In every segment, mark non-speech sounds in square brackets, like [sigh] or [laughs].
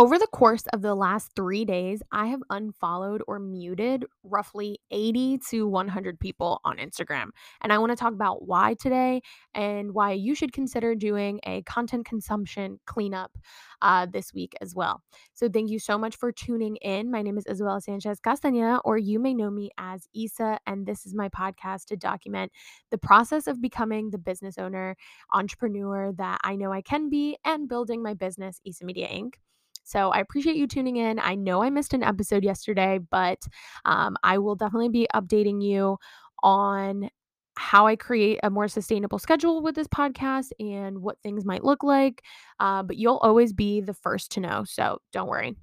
Over the course of the last three days, I have unfollowed or muted roughly 80 to 100 people on Instagram. And I want to talk about why today and why you should consider doing a content consumption cleanup uh, this week as well. So, thank you so much for tuning in. My name is Isabella Sanchez Castañeda, or you may know me as Isa, and this is my podcast to document the process of becoming the business owner, entrepreneur that I know I can be, and building my business, Isa Media Inc. So I appreciate you tuning in. I know I missed an episode yesterday, but um, I will definitely be updating you on how I create a more sustainable schedule with this podcast and what things might look like. Uh, but you'll always be the first to know. So don't worry.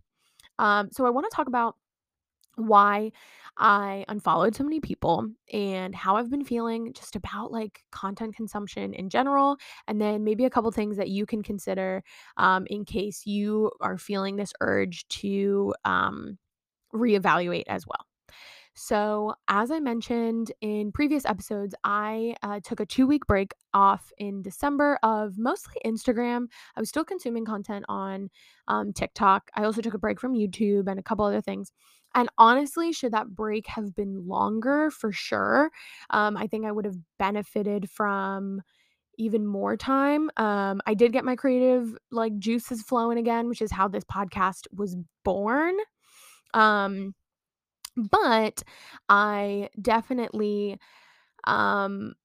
Um, so I want to talk about why I unfollowed so many people and how I've been feeling just about like content consumption in general. And then maybe a couple things that you can consider um, in case you are feeling this urge to um, reevaluate as well. So, as I mentioned in previous episodes, I uh, took a two week break off in December of mostly Instagram. I was still consuming content on um, TikTok. I also took a break from YouTube and a couple other things. And honestly, should that break have been longer, for sure, um, I think I would have benefited from even more time. Um, I did get my creative like juices flowing again, which is how this podcast was born. Um, but I definitely um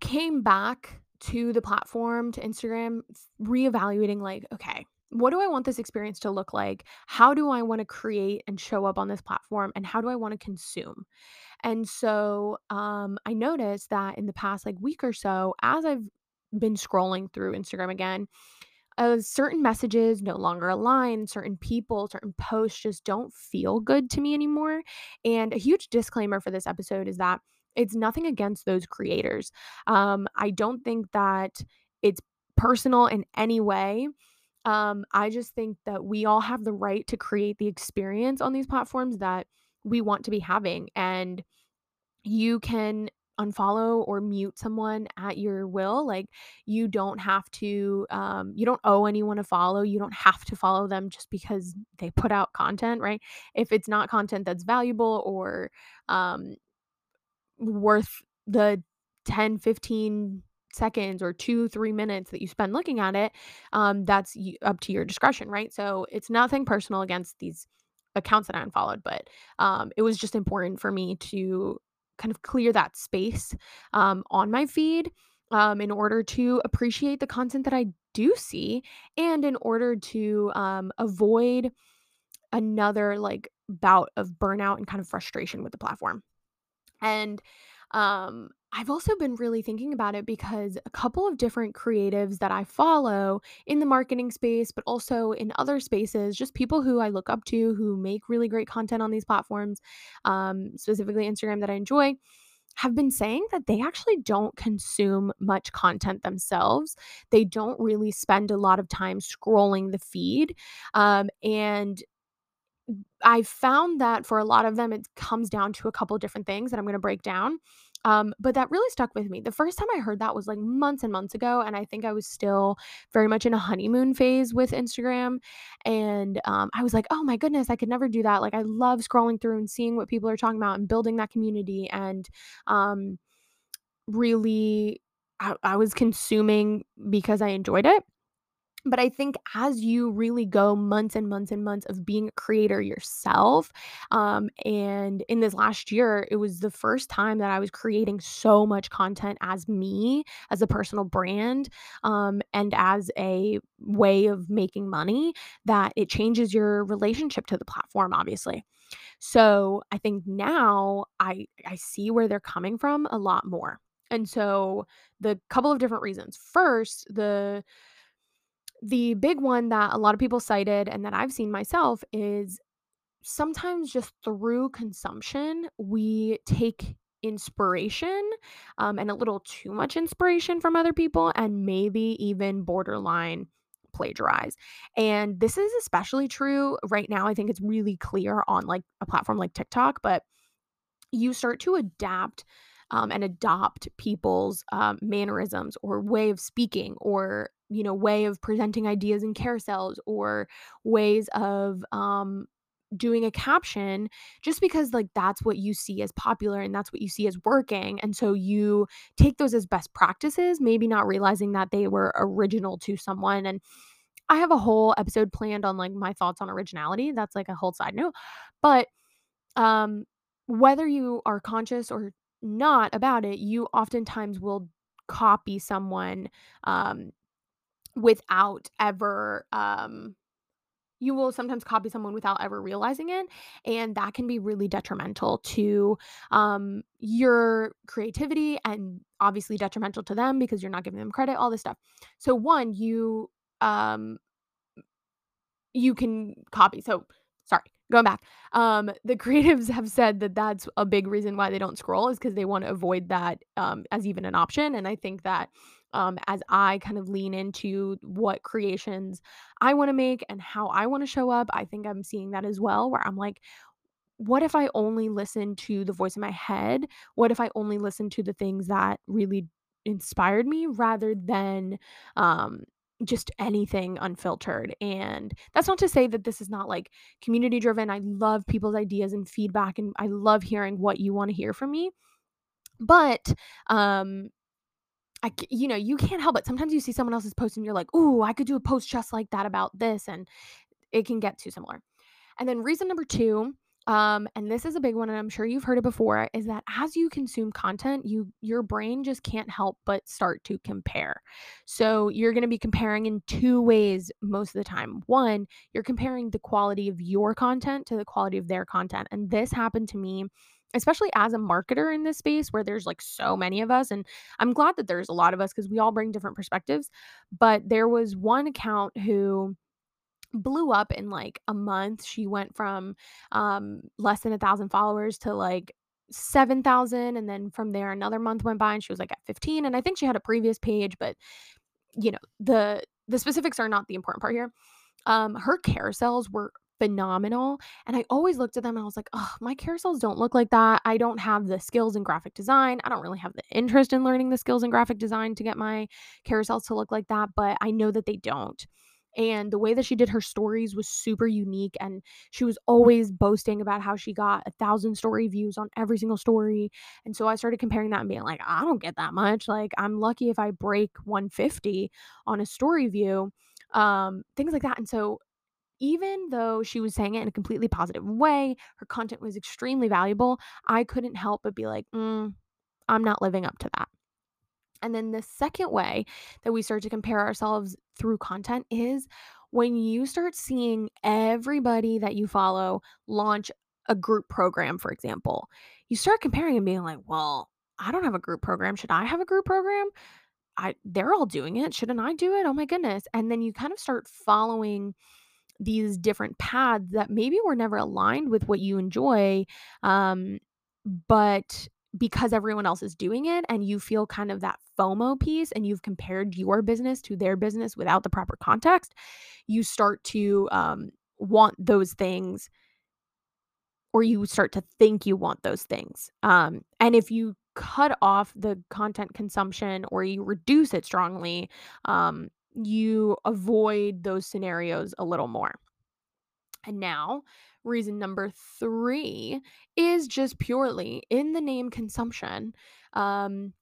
came back to the platform to Instagram reevaluating like okay what do I want this experience to look like? How do I want to create and show up on this platform? And how do I want to consume? And so um, I noticed that in the past like week or so, as I've been scrolling through Instagram again, uh, certain messages no longer align, certain people, certain posts just don't feel good to me anymore. And a huge disclaimer for this episode is that it's nothing against those creators. Um, I don't think that it's personal in any way. Um, I just think that we all have the right to create the experience on these platforms that we want to be having. And you can unfollow or mute someone at your will like you don't have to um you don't owe anyone a follow you don't have to follow them just because they put out content right if it's not content that's valuable or um worth the 10 15 seconds or two three minutes that you spend looking at it um that's up to your discretion right so it's nothing personal against these accounts that I unfollowed, but um, it was just important for me to kind of clear that space um, on my feed um, in order to appreciate the content that I do see and in order to um, avoid another like bout of burnout and kind of frustration with the platform. And um, I've also been really thinking about it because a couple of different creatives that I follow in the marketing space, but also in other spaces, just people who I look up to who make really great content on these platforms, um, specifically Instagram that I enjoy, have been saying that they actually don't consume much content themselves. They don't really spend a lot of time scrolling the feed. Um, and I found that for a lot of them, it comes down to a couple different things that I'm going to break down. Um, but that really stuck with me. The first time I heard that was like months and months ago, and I think I was still very much in a honeymoon phase with Instagram. And um, I was like, oh my goodness, I could never do that. Like, I love scrolling through and seeing what people are talking about and building that community. And um, really, I, I was consuming because I enjoyed it. But I think as you really go months and months and months of being a creator yourself, um, and in this last year, it was the first time that I was creating so much content as me, as a personal brand, um, and as a way of making money that it changes your relationship to the platform, obviously. So I think now I I see where they're coming from a lot more. And so the couple of different reasons. First, the the big one that a lot of people cited and that I've seen myself is sometimes just through consumption, we take inspiration um, and a little too much inspiration from other people and maybe even borderline plagiarize. And this is especially true right now. I think it's really clear on like a platform like TikTok, but you start to adapt um, and adopt people's um, mannerisms or way of speaking or you know, way of presenting ideas in carousels or ways of um doing a caption just because like that's what you see as popular and that's what you see as working and so you take those as best practices maybe not realizing that they were original to someone and I have a whole episode planned on like my thoughts on originality that's like a whole side note but um whether you are conscious or not about it you oftentimes will copy someone um without ever um you will sometimes copy someone without ever realizing it and that can be really detrimental to um, your creativity and obviously detrimental to them because you're not giving them credit all this stuff. So one you um you can copy so sorry going back um the [laughs] creatives have said that that's a big reason why they don't scroll is because they want to avoid that um as even an option and i think that um as i kind of lean into what creations i want to make and how i want to show up i think i'm seeing that as well where i'm like what if I only listen to the voice in my head? What if I only listen to the things that really inspired me rather than um just anything unfiltered. And that's not to say that this is not like community driven. I love people's ideas and feedback and I love hearing what you want to hear from me. But um I, you know, you can't help it. Sometimes you see someone else's post and you're like, "Ooh, I could do a post just like that about this," and it can get too similar. And then reason number 2, um, and this is a big one, and I'm sure you've heard it before, is that as you consume content, you your brain just can't help but start to compare. So you're gonna be comparing in two ways most of the time. One, you're comparing the quality of your content to the quality of their content. And this happened to me especially as a marketer in this space where there's like so many of us and I'm glad that there's a lot of us because we all bring different perspectives but there was one account who blew up in like a month. She went from um, less than a thousand followers to like 7,000. And then from there, another month went by and she was like at 15. And I think she had a previous page, but you know, the, the specifics are not the important part here. Um, her carousels were phenomenal. And I always looked at them and I was like, oh, my carousels don't look like that. I don't have the skills in graphic design. I don't really have the interest in learning the skills in graphic design to get my carousels to look like that, but I know that they don't and the way that she did her stories was super unique and she was always boasting about how she got a thousand story views on every single story and so i started comparing that and being like i don't get that much like i'm lucky if i break 150 on a story view um things like that and so even though she was saying it in a completely positive way her content was extremely valuable i couldn't help but be like mm, i'm not living up to that and then the second way that we start to compare ourselves through content is when you start seeing everybody that you follow launch a group program, for example, you start comparing and being like, well, I don't have a group program. Should I have a group program? I they're all doing it. Shouldn't I do it? Oh my goodness. And then you kind of start following these different paths that maybe were never aligned with what you enjoy. Um, but because everyone else is doing it and you feel kind of that FOMO piece and you've compared your business to their business without the proper context, you start to um, want those things or you start to think you want those things. Um, and if you cut off the content consumption or you reduce it strongly, um, you avoid those scenarios a little more. And now, reason number three is just purely in the name consumption. Um,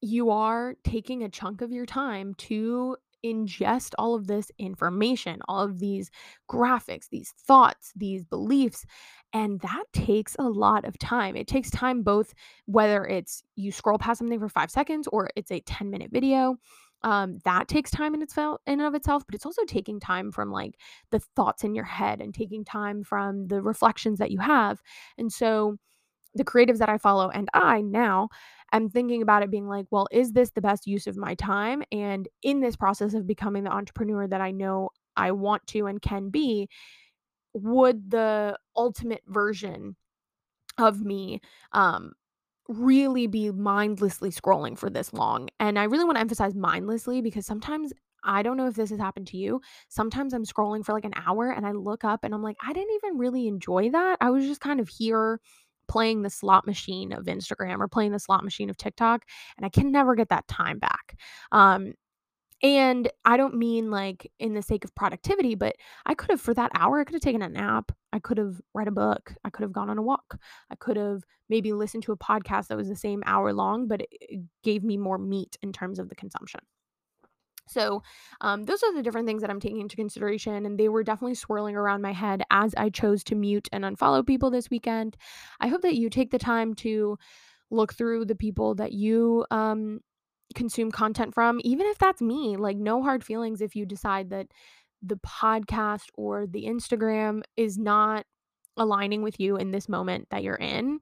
you are taking a chunk of your time to ingest all of this information, all of these graphics, these thoughts, these beliefs. And that takes a lot of time. It takes time both whether it's you scroll past something for five seconds or it's a 10 minute video um, that takes time in itself in and of itself but it's also taking time from like the thoughts in your head and taking time from the reflections that you have and so the creatives that i follow and i now am thinking about it being like well is this the best use of my time? And in this process of becoming the entrepreneur that i know i want to and can be would the ultimate version of me um really be mindlessly scrolling for this long. And I really want to emphasize mindlessly because sometimes I don't know if this has happened to you. Sometimes I'm scrolling for like an hour and I look up and I'm like, I didn't even really enjoy that. I was just kind of here playing the slot machine of Instagram or playing the slot machine of TikTok and I can never get that time back. Um And I don't mean like in the sake of productivity, but I could have for that hour, I could have taken a nap. I could have read a book. I could have gone on a walk. I could have maybe listened to a podcast that was the same hour long, but it, gave me more meat in terms of the consumption. So, um, those are the different things that I'm taking into consideration, and they were definitely swirling around my head as I chose to mute and unfollow people this weekend. I hope that you take the time to look through the people that you um, consume content from, even if that's me. Like, no hard feelings if you decide that the podcast or the Instagram is not aligning with you in this moment that you're in.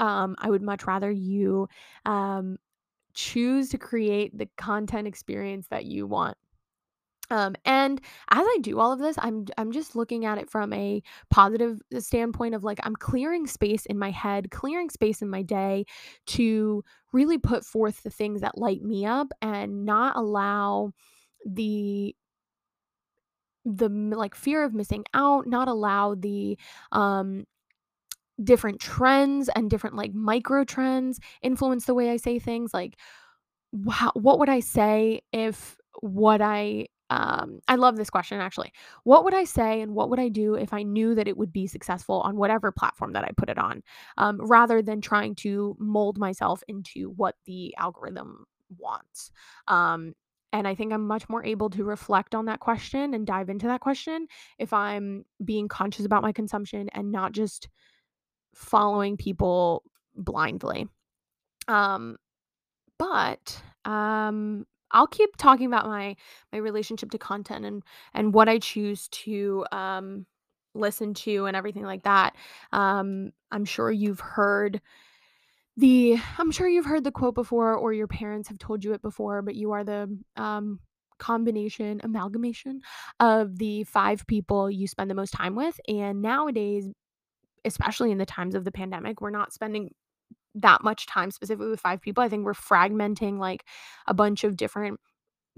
Um, I would much rather you um, choose to create the content experience that you want. Um, and as I do all of this, I'm I'm just looking at it from a positive uh, standpoint of like I'm clearing space in my head, clearing space in my day to really put forth the things that light me up and not allow the the like fear of missing out, not allow the um different trends and different like micro trends influence the way I say things like what would I say if what I um I love this question actually. What would I say and what would I do if I knew that it would be successful on whatever platform that I put it on, um, rather than trying to mold myself into what the algorithm wants. Um, and I think I'm much more able to reflect on that question and dive into that question if I'm being conscious about my consumption and not just following people blindly. Um, but, um, I'll keep talking about my my relationship to content and and what I choose to, um, listen to and everything like that. Um, I'm sure you've heard the I'm sure you've heard the quote before or your parents have told you it before, but you are the, um, combination, amalgamation of the 5 people you spend the most time with, and nowadays, especially in the times of the pandemic, we're not spending that much time specifically with 5 people. I think we're fragmenting, like, a bunch of different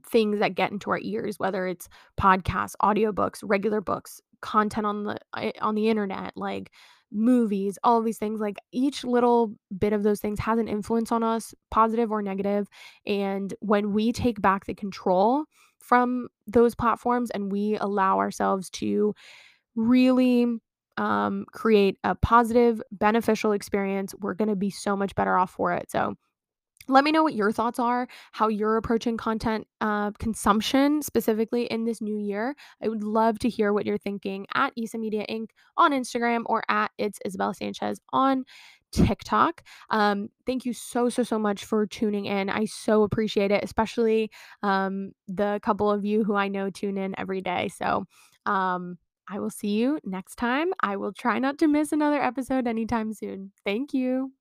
things that get into our ears, whether it's podcasts, audiobooks, regular books, content on the eh, on the internet, like movies, all these things, like, each little bit of those things has an influence on us, positive or negative, and when we take back the control from those platforms and we allow ourselves to really um, create a positive, beneficial experience, we're going to be so much better off for it. So, let me know what your thoughts are, how you're approaching content uh, consumption specifically in this new year. I would love to hear what you're thinking at Isa Media Inc. on Instagram or at It's Isabella Sanchez on TikTok. Um, thank you so, so, so much for tuning in. I so appreciate it, especially um, the couple of you who I know tune in every day. So, um, I will see you next time. I will try not to miss another episode anytime soon. Thank you.